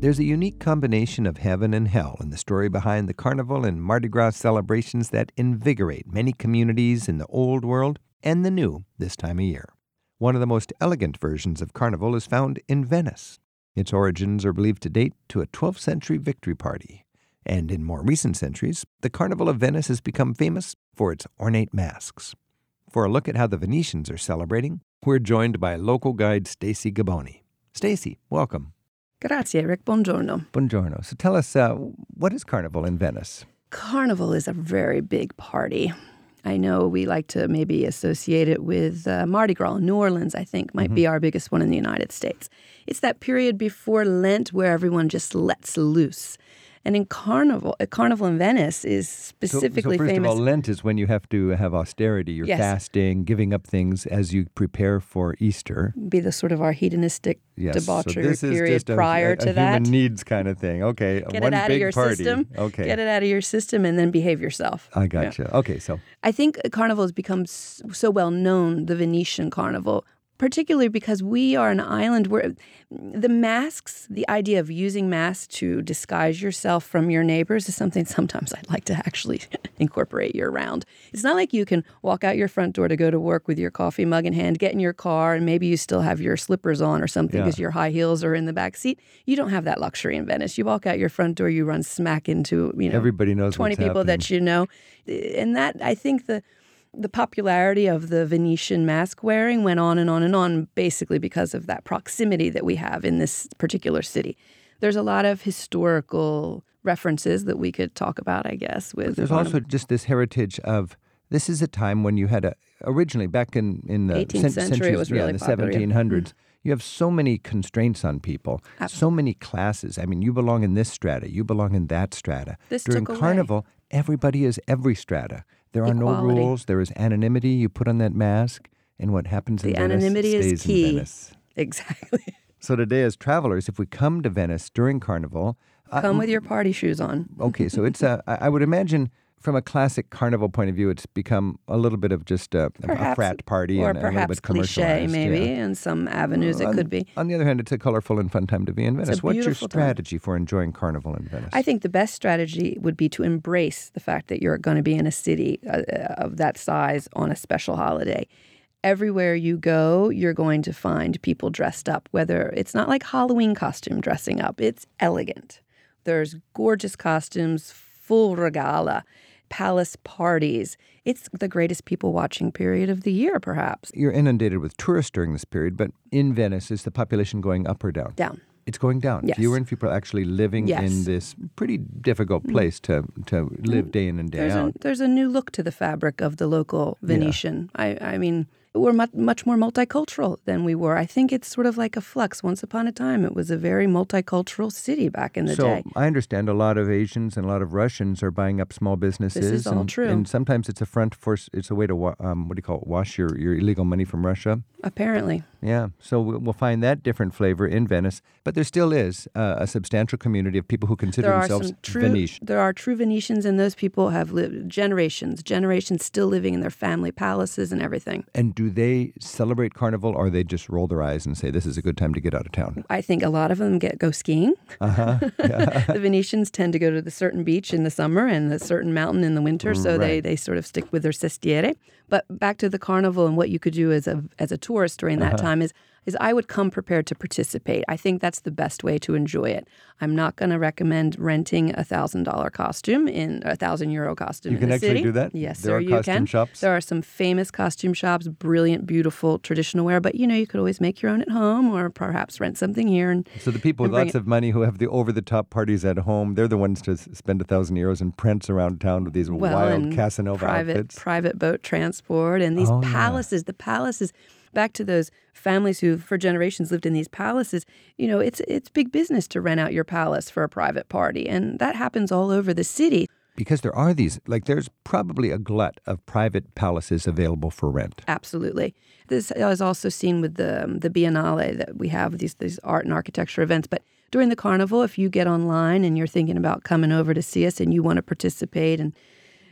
There's a unique combination of heaven and hell in the story behind the Carnival and Mardi Gras celebrations that invigorate many communities in the old world and the new this time of year. One of the most elegant versions of Carnival is found in Venice. Its origins are believed to date to a 12th century victory party. And in more recent centuries, the Carnival of Venice has become famous for its ornate masks. For a look at how the Venetians are celebrating, we're joined by local guide Stacy Gibboni. Stacy, welcome. Grazie, Rick. Buongiorno. Buongiorno. So tell us, uh, what is Carnival in Venice? Carnival is a very big party. I know we like to maybe associate it with uh, Mardi Gras. New Orleans, I think, might mm-hmm. be our biggest one in the United States. It's that period before Lent where everyone just lets loose. And in Carnival, a Carnival in Venice is specifically so, so first famous. of all, Lent is when you have to have austerity. You're yes. fasting, giving up things as you prepare for Easter. Be the sort of our hedonistic yes. debauchery so period prior a, a, to that. Human needs kind of thing. Okay, get one it out big of your party. system. Okay, get it out of your system, and then behave yourself. I gotcha. Yeah. Okay, so I think Carnival has become so well known. The Venetian Carnival particularly because we are an island where the masks, the idea of using masks to disguise yourself from your neighbors is something sometimes I'd like to actually incorporate year round. It's not like you can walk out your front door to go to work with your coffee mug in hand, get in your car, and maybe you still have your slippers on or something because yeah. your high heels are in the back seat. You don't have that luxury in Venice. You walk out your front door, you run smack into, you know, everybody knows 20 people happening. that you know. And that, I think the the popularity of the Venetian mask wearing went on and on and on, basically because of that proximity that we have in this particular city. There's a lot of historical references that we could talk about, I guess. With there's also just this heritage of this is a time when you had a originally back in in the 18th century, it was really the popular, 1700s. Mm-hmm. You have so many constraints on people, Absolutely. so many classes. I mean, you belong in this strata, you belong in that strata. This During Carnival, away. everybody is every strata. There are Equality. no rules. There is anonymity. You put on that mask, and what happens the in Venice anonymity stays is key. in Venice. Exactly. So today, as travelers, if we come to Venice during Carnival, come uh, with your party shoes on. okay, so it's a. I would imagine from a classic carnival point of view, it's become a little bit of just a, perhaps, a frat party or and perhaps a little bit cliche, maybe yeah. in some avenues on, it could be. On the other hand, it's a colorful and fun time to be in Venice. What's your strategy time. for enjoying carnival in Venice? I think the best strategy would be to embrace the fact that you're going to be in a city uh, of that size on a special holiday everywhere you go, you're going to find people dressed up, whether it's not like Halloween costume dressing up, it's elegant. There's gorgeous costumes, full regala palace parties. It's the greatest people watching period of the year, perhaps. You're inundated with tourists during this period, but in Venice, is the population going up or down? Down. It's going down. Yes. Fewer and fewer people actually living yes. in this pretty difficult mm. place to, to live day in and day there's out. A, there's a new look to the fabric of the local Venetian. Yeah. I, I mean, we're much, much more multicultural than we were. I think it's sort of like a flux. Once upon a time, it was a very multicultural city back in the so, day. I understand a lot of Asians and a lot of Russians are buying up small businesses. This is and, all true. And sometimes it's a front for, it's a way to, um, what do you call it, wash your, your illegal money from Russia. Apparently. Yeah. So we'll find that different flavor in Venice. But there still is uh, a substantial community of people who consider themselves true, Venetian. There are true Venetians, and those people have lived generations, generations still living in their family palaces and everything. And do they celebrate Carnival, or they just roll their eyes and say this is a good time to get out of town? I think a lot of them get go skiing. Uh-huh. Yeah. the Venetians tend to go to the certain beach in the summer and the certain mountain in the winter, so right. they, they sort of stick with their sestiere. But back to the carnival and what you could do as a as a tourist during that uh-huh. time is is I would come prepared to participate. I think that's the best way to enjoy it. I'm not going to recommend renting a thousand dollar costume in a thousand euro costume. You can actually city. do that. Yes, there sir. are you costume can. shops. There are some famous costume shops, brilliant, beautiful traditional wear. But you know, you could always make your own at home, or perhaps rent something here. And so the people with lots of money who have the over the top parties at home, they're the ones to spend a thousand euros and prance around town with these well, wild Casanova private, outfits. Private boat transport and these oh, palaces. Yeah. The palaces back to those families who for generations lived in these palaces you know it's it's big business to rent out your palace for a private party and that happens all over the city. Because there are these like there's probably a glut of private palaces available for rent. Absolutely. This is also seen with the um, the biennale that we have these these art and architecture events but during the carnival if you get online and you're thinking about coming over to see us and you want to participate and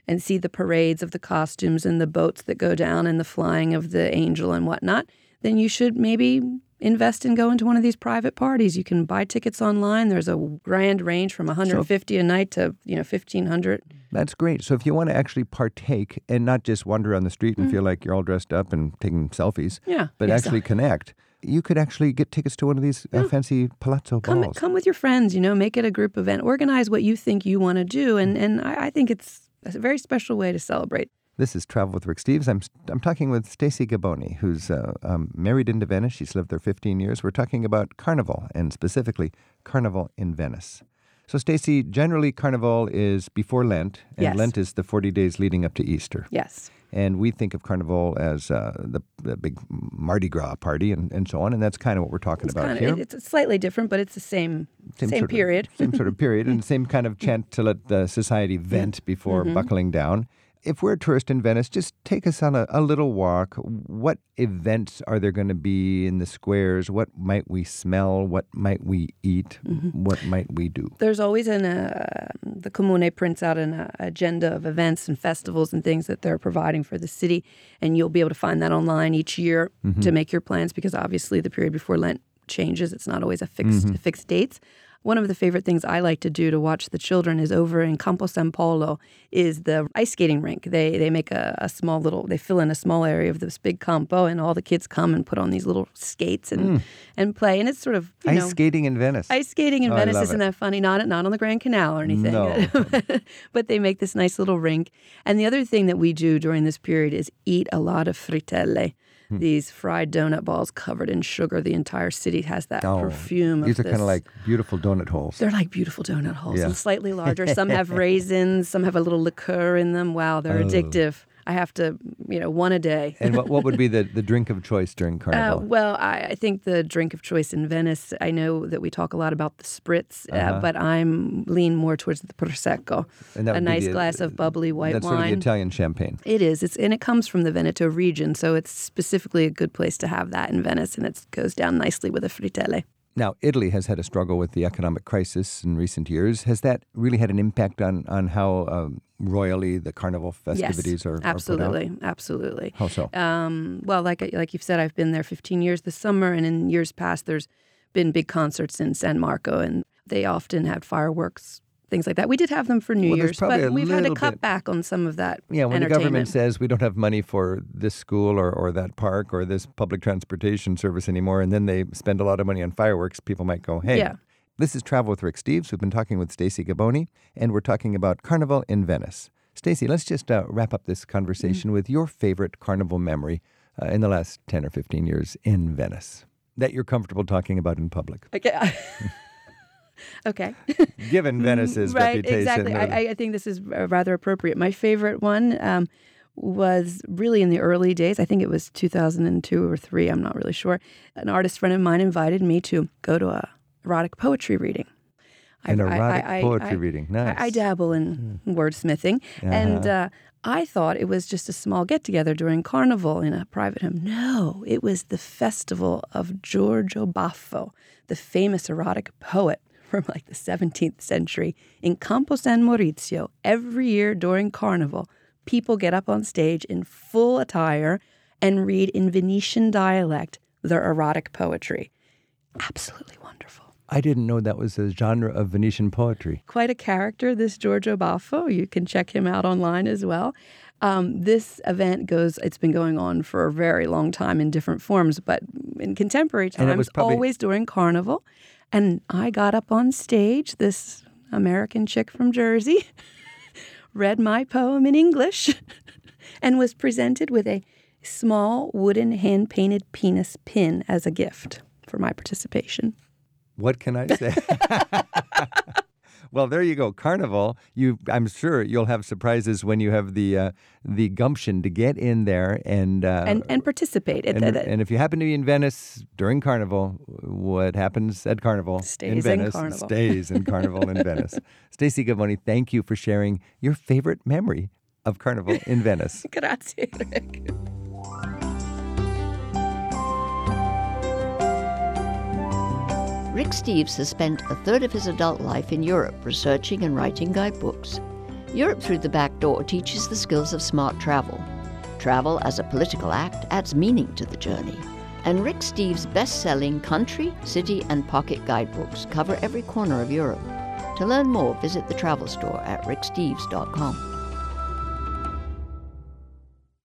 and see the parades of the costumes and the boats that go down and the flying of the angel and whatnot, then you should maybe invest and go into one of these private parties. You can buy tickets online. There's a grand range from 150 so, a night to you know 1500. That's great. So if you want to actually partake and not just wander on the street and mm. feel like you're all dressed up and taking selfies, yeah, but actually connect. You could actually get tickets to one of these uh, fancy palazzo come, balls. Come with your friends, you know, make it a group event. Organize what you think you want to do. And, and I, I think it's a very special way to celebrate. This is Travel with Rick Steves. I'm, I'm talking with Stacy Gibboni, who's uh, um, married into Venice. She's lived there 15 years. We're talking about Carnival, and specifically Carnival in Venice. So, Stacy, generally Carnival is before Lent, and yes. Lent is the 40 days leading up to Easter. Yes. And we think of Carnival as uh, the, the big Mardi Gras party and, and so on, and that's kind of what we're talking it's about kind here. It's slightly different, but it's the same same, same period. Of, same sort of period, and same kind of chant to let the society vent before mm-hmm. buckling down if we're a tourist in Venice, just take us on a, a little walk. What events are there going to be in the squares? What might we smell? What might we eat? Mm-hmm. What might we do? There's always an uh, the Comune prints out an uh, agenda of events and festivals and things that they're providing for the city, and you'll be able to find that online each year mm-hmm. to make your plans because obviously the period before Lent changes. It's not always a fixed mm-hmm. fixed dates. One of the favorite things I like to do to watch the children is over in Campo San Polo is the ice skating rink. They they make a, a small little they fill in a small area of this big campo and all the kids come and put on these little skates and mm. and play and it's sort of ice know, skating in Venice. Ice skating in oh, Venice isn't it. that funny? Not not on the Grand Canal or anything. No. but they make this nice little rink. And the other thing that we do during this period is eat a lot of frittelle. Hmm. These fried donut balls covered in sugar. The entire city has that oh, perfume. These are kind of like beautiful donut holes. They're like beautiful donut holes, yeah. and slightly larger. Some have raisins. Some have a little liqueur in them. Wow, they're oh. addictive. I have to, you know, one a day. and what, what would be the, the drink of choice during uh, Carnival? Uh, well, I, I, think the drink of choice in Venice, I know that we talk a lot about the spritz, uh, uh-huh. uh, but I'm lean more towards the Prosecco. a nice the, glass of bubbly white that's wine. That's sort of the Italian champagne. It is. It's And it comes from the Veneto region, so it's specifically a good place to have that in Venice, and it goes down nicely with a frittelle. Now, Italy has had a struggle with the economic crisis in recent years. Has that really had an impact on, on how um, royally the carnival festivities yes, are, absolutely, are absolutely. How so? Um, well, like like you've said, I've been there 15 years this summer, and in years past, there's been big concerts in San Marco, and they often had fireworks things like that. We did have them for New well, Year's, but we've had to cut bit. back on some of that. Yeah, when the government says we don't have money for this school or, or that park or this public transportation service anymore, and then they spend a lot of money on fireworks, people might go, hey. Yeah. This is Travel with Rick Steves. We've been talking with Stacy Gibboni, and we're talking about Carnival in Venice. Stacy, let's just uh, wrap up this conversation mm-hmm. with your favorite carnival memory uh, in the last 10 or 15 years in Venice that you're comfortable talking about in public. Okay. okay. Given Venice's right, reputation. Exactly. I, I, think this is rather appropriate. My favorite one um, was really in the early days. I think it was 2002 or three. I'm not really sure. An artist friend of mine invited me to go to a erotic poetry reading. An erotic I, I, poetry reading. Nice. I, dabble in mm. wordsmithing. Uh-huh. And uh, I thought it was just a small get together during Carnival in a private home. No, it was the festival of Giorgio Baffo, the famous erotic poet from like the 17th century in Campo San Maurizio. Every year during Carnival, people get up on stage in full attire and read in Venetian dialect their erotic poetry. Absolutely wonderful. I didn't know that was a genre of Venetian poetry. Quite a character, this Giorgio Baffo. You can check him out online as well. Um, this event goes, it's been going on for a very long time in different forms, but in contemporary times, probably... always during Carnival. And I got up on stage, this American chick from Jersey, read my poem in English, and was presented with a small wooden hand painted penis pin as a gift for my participation. What can I say? well, there you go. Carnival. You, I'm sure you'll have surprises when you have the uh, the gumption to get in there and uh, and and participate. And, and, if you happen to be in Venice during Carnival, what happens at Carnival stays in Venice in Carnival. stays in Carnival in Venice. Stacy Gibboni, thank you for sharing your favorite memory of Carnival in Venice. Grazie, Rick. Rick Steves has spent a third of his adult life in Europe researching and writing guidebooks. Europe Through the Back Door teaches the skills of smart travel. Travel as a political act adds meaning to the journey. And Rick Steves' best selling country, city, and pocket guidebooks cover every corner of Europe. To learn more, visit the travel store at ricksteves.com.